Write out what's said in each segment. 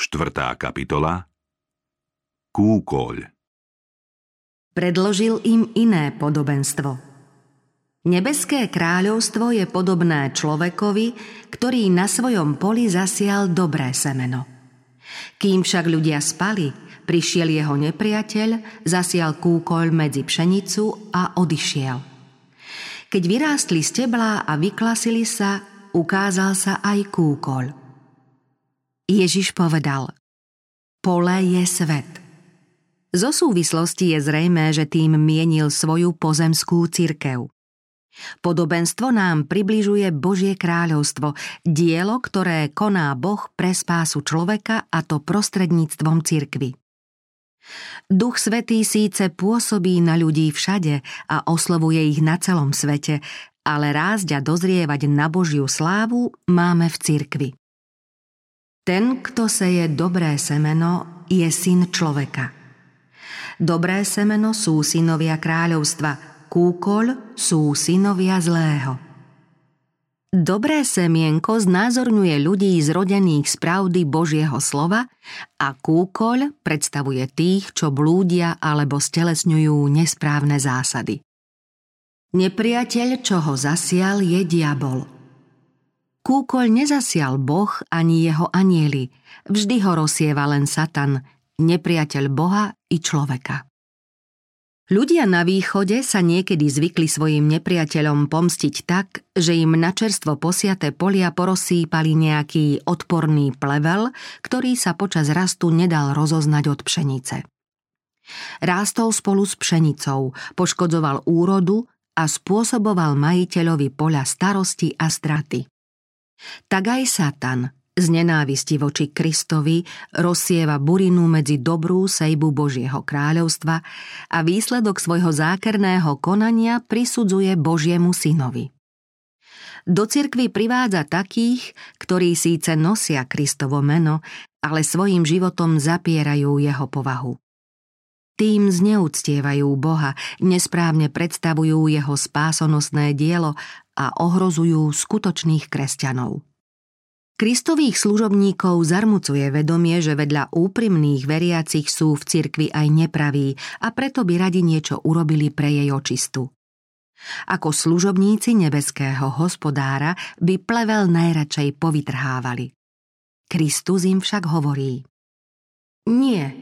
Štvrtá kapitola Kúkoľ Predložil im iné podobenstvo. Nebeské kráľovstvo je podobné človekovi, ktorý na svojom poli zasial dobré semeno. Kým však ľudia spali, prišiel jeho nepriateľ, zasial kúkoľ medzi pšenicu a odišiel. Keď vyrástli steblá a vyklasili sa, ukázal sa aj kúkoľ. Ježiš povedal, pole je svet. Zo súvislosti je zrejmé, že tým mienil svoju pozemskú cirkev. Podobenstvo nám približuje Božie kráľovstvo, dielo, ktoré koná Boh pre spásu človeka a to prostredníctvom cirkvy. Duch Svetý síce pôsobí na ľudí všade a oslovuje ich na celom svete, ale rásť a dozrievať na Božiu slávu máme v cirkvi. Ten, kto seje dobré semeno, je syn človeka. Dobré semeno sú synovia kráľovstva, kúkol sú synovia zlého. Dobré semienko znázorňuje ľudí zrodených z pravdy Božieho slova a kúkoľ predstavuje tých, čo blúdia alebo stelesňujú nesprávne zásady. Nepriateľ, čo ho zasial, je diabol. Kúkoľ nezasial Boh ani jeho anieli, vždy ho rozsieva len Satan, nepriateľ Boha i človeka. Ľudia na východe sa niekedy zvykli svojim nepriateľom pomstiť tak, že im na čerstvo posiaté polia porosýpali nejaký odporný plevel, ktorý sa počas rastu nedal rozoznať od pšenice. Rástol spolu s pšenicou, poškodzoval úrodu a spôsoboval majiteľovi poľa starosti a straty. Tak aj Satan – z nenávisti voči Kristovi rozsieva burinu medzi dobrú sejbu Božieho kráľovstva a výsledok svojho zákerného konania prisudzuje Božiemu synovi. Do cirkvy privádza takých, ktorí síce nosia Kristovo meno, ale svojim životom zapierajú jeho povahu. Tým zneúctievajú Boha, nesprávne predstavujú jeho spásonosné dielo a ohrozujú skutočných kresťanov. Kristových služobníkov zarmucuje vedomie, že vedľa úprimných veriacich sú v cirkvi aj nepraví a preto by radi niečo urobili pre jej očistu. Ako služobníci nebeského hospodára by plevel najradšej povytrhávali. Kristus im však hovorí Nie,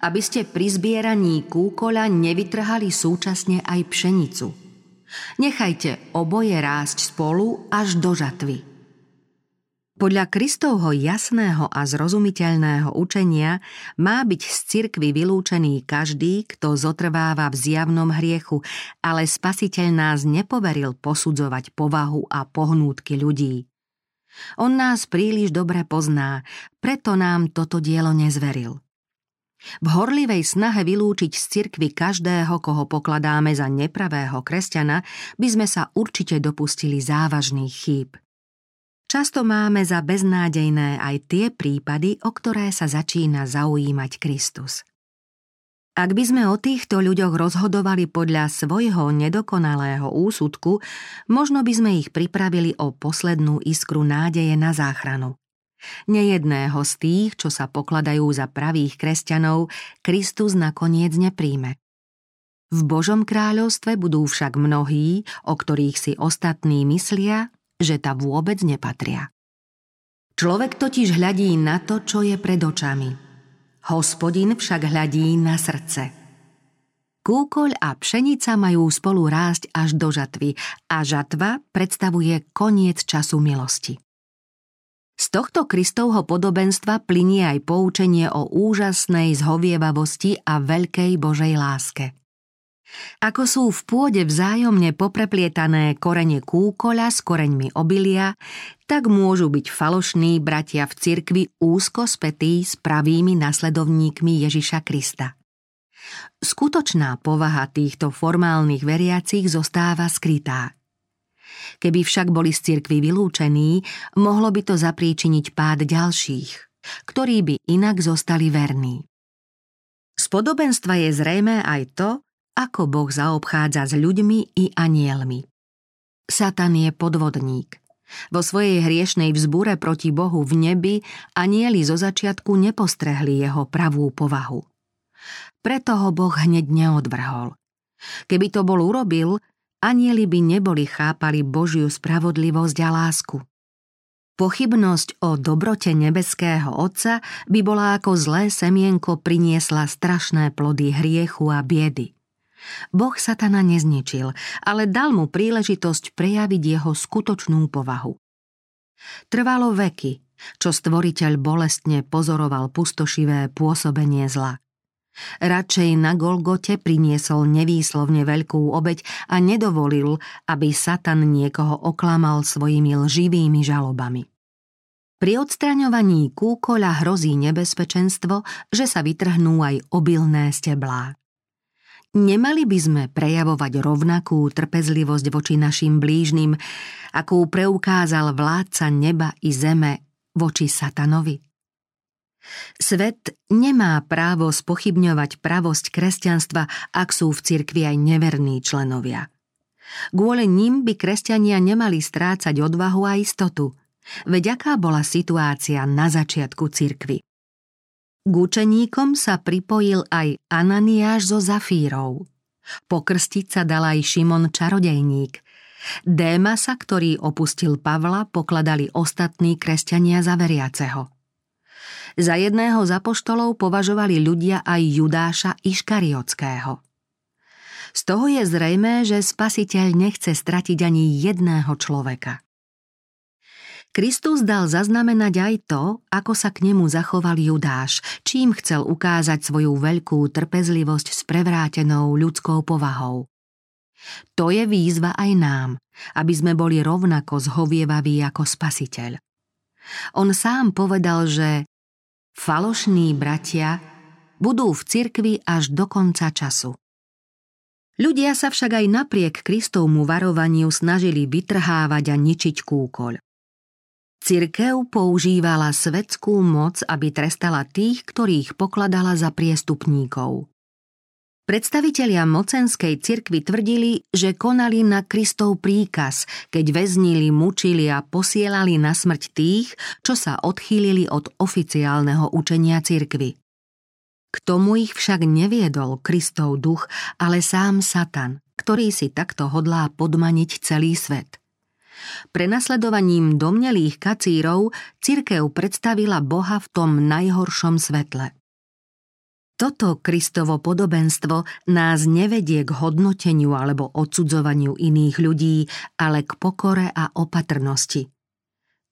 aby ste pri zbieraní kúkoľa nevytrhali súčasne aj pšenicu. Nechajte oboje rásť spolu až do žatvy. Podľa Kristovho jasného a zrozumiteľného učenia má byť z cirkvy vylúčený každý, kto zotrváva v zjavnom hriechu, ale spasiteľ nás nepoveril posudzovať povahu a pohnútky ľudí. On nás príliš dobre pozná, preto nám toto dielo nezveril. V horlivej snahe vylúčiť z cirkvy každého, koho pokladáme za nepravého kresťana, by sme sa určite dopustili závažných chýb. Často máme za beznádejné aj tie prípady, o ktoré sa začína zaujímať Kristus. Ak by sme o týchto ľuďoch rozhodovali podľa svojho nedokonalého úsudku, možno by sme ich pripravili o poslednú iskru nádeje na záchranu. Nejedného z tých, čo sa pokladajú za pravých kresťanov, Kristus nakoniec nepríjme. V Božom kráľovstve budú však mnohí, o ktorých si ostatní myslia, že ta vôbec nepatria. Človek totiž hľadí na to, čo je pred očami. Hospodin však hľadí na srdce. Kúkoľ a pšenica majú spolu rásť až do žatvy a žatva predstavuje koniec času milosti. Z tohto Kristovho podobenstva plinie aj poučenie o úžasnej zhovievavosti a veľkej Božej láske – ako sú v pôde vzájomne popreplietané korene kúkoľa s koreňmi obilia, tak môžu byť falošní bratia v cirkvi úzko spätí s pravými nasledovníkmi Ježiša Krista. Skutočná povaha týchto formálnych veriacich zostáva skrytá. Keby však boli z cirkvy vylúčení, mohlo by to zapríčiniť pád ďalších, ktorí by inak zostali verní. Z podobenstva je zrejme aj to, ako Boh zaobchádza s ľuďmi i anielmi. Satan je podvodník. Vo svojej hriešnej vzbúre proti Bohu v nebi anieli zo začiatku nepostrehli jeho pravú povahu. Preto ho Boh hneď neodvrhol. Keby to bol urobil, anieli by neboli chápali Božiu spravodlivosť a lásku. Pochybnosť o dobrote nebeského Otca by bola ako zlé semienko priniesla strašné plody hriechu a biedy. Boh satana nezničil, ale dal mu príležitosť prejaviť jeho skutočnú povahu. Trvalo veky, čo stvoriteľ bolestne pozoroval pustošivé pôsobenie zla. Radšej na Golgote priniesol nevýslovne veľkú obeď a nedovolil, aby Satan niekoho oklamal svojimi lživými žalobami. Pri odstraňovaní kúkoľa hrozí nebezpečenstvo, že sa vytrhnú aj obilné steblá. Nemali by sme prejavovať rovnakú trpezlivosť voči našim blížnym, akú preukázal vládca neba i zeme voči satanovi? Svet nemá právo spochybňovať pravosť kresťanstva, ak sú v cirkvi aj neverní členovia. Kvôli ním by kresťania nemali strácať odvahu a istotu. Veď aká bola situácia na začiatku cirkvy? K učeníkom sa pripojil aj Ananiáš so Zafírov. Pokrstiť sa dal aj Šimon čarodejník. Démasa, ktorý opustil Pavla, pokladali ostatní kresťania za veriaceho. Za jedného z apoštolov považovali ľudia aj Judáša Iškariotského. Z toho je zrejmé, že spasiteľ nechce stratiť ani jedného človeka. Kristus dal zaznamenať aj to, ako sa k nemu zachoval Judáš, čím chcel ukázať svoju veľkú trpezlivosť s prevrátenou ľudskou povahou. To je výzva aj nám, aby sme boli rovnako zhovievaví ako spasiteľ. On sám povedal, že falošní bratia budú v cirkvi až do konca času. Ľudia sa však aj napriek Kristovmu varovaniu snažili vytrhávať a ničiť kúkoľ. Cirkev používala svetskú moc, aby trestala tých, ktorých pokladala za priestupníkov. Predstavitelia mocenskej cirkvy tvrdili, že konali na Kristov príkaz, keď väznili, mučili a posielali na smrť tých, čo sa odchýlili od oficiálneho učenia cirkvy. K tomu ich však neviedol Kristov duch, ale sám Satan, ktorý si takto hodlá podmaniť celý svet. Prenasledovaním domnelých kacírov cirkev predstavila Boha v tom najhoršom svetle. Toto Kristovo podobenstvo nás nevedie k hodnoteniu alebo odsudzovaniu iných ľudí, ale k pokore a opatrnosti.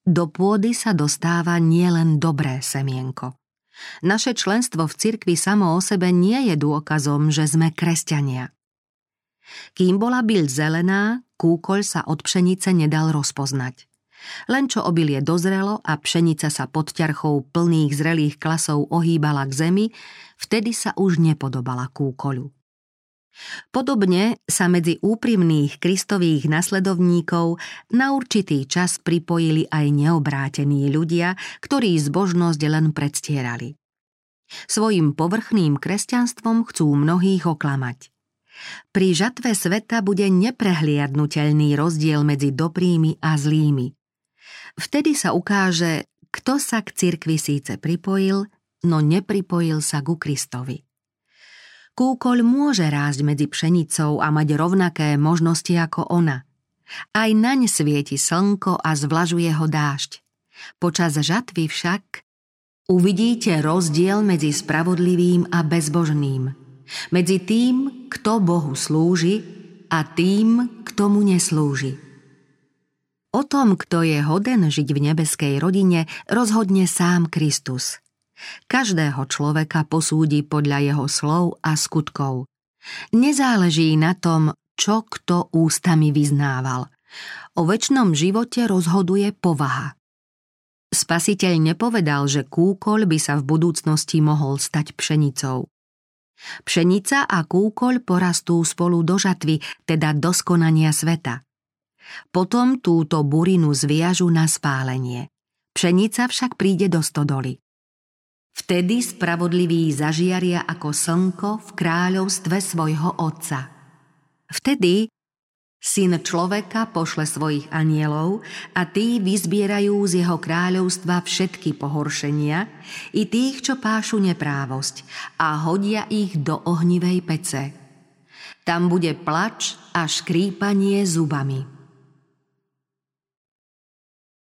Do pôdy sa dostáva nielen dobré semienko. Naše členstvo v cirkvi samo o sebe nie je dôkazom, že sme kresťania. Kým bola byľ zelená, kúkoľ sa od pšenice nedal rozpoznať. Len čo obilie dozrelo a pšenica sa pod ťarchou plných zrelých klasov ohýbala k zemi, vtedy sa už nepodobala kúkoľu. Podobne sa medzi úprimných kristových nasledovníkov na určitý čas pripojili aj neobrátení ľudia, ktorí zbožnosť len predstierali. Svojim povrchným kresťanstvom chcú mnohých oklamať. Pri žatve sveta bude neprehliadnutelný rozdiel medzi dobrými a zlými. Vtedy sa ukáže, kto sa k cirkvi síce pripojil, no nepripojil sa ku Kristovi. Kúkoľ môže rásť medzi pšenicou a mať rovnaké možnosti ako ona. Aj naň svieti slnko a zvlažuje ho dážď. Počas žatvy však uvidíte rozdiel medzi spravodlivým a bezbožným – medzi tým, kto Bohu slúži a tým, kto mu neslúži. O tom, kto je hoden žiť v nebeskej rodine, rozhodne sám Kristus. Každého človeka posúdi podľa jeho slov a skutkov. Nezáleží na tom, čo kto ústami vyznával. O väčšnom živote rozhoduje povaha. Spasiteľ nepovedal, že kúkoľ by sa v budúcnosti mohol stať pšenicou. Pšenica a kúkoľ porastú spolu do žatvy, teda do skonania sveta. Potom túto burinu zviažu na spálenie. Pšenica však príde do stodoly. Vtedy spravodliví zažiaria ako slnko v kráľovstve svojho otca. Vtedy Syn človeka pošle svojich anielov a tí vyzbierajú z jeho kráľovstva všetky pohoršenia i tých, čo pášu neprávosť a hodia ich do ohnivej pece. Tam bude plač a škrípanie zubami.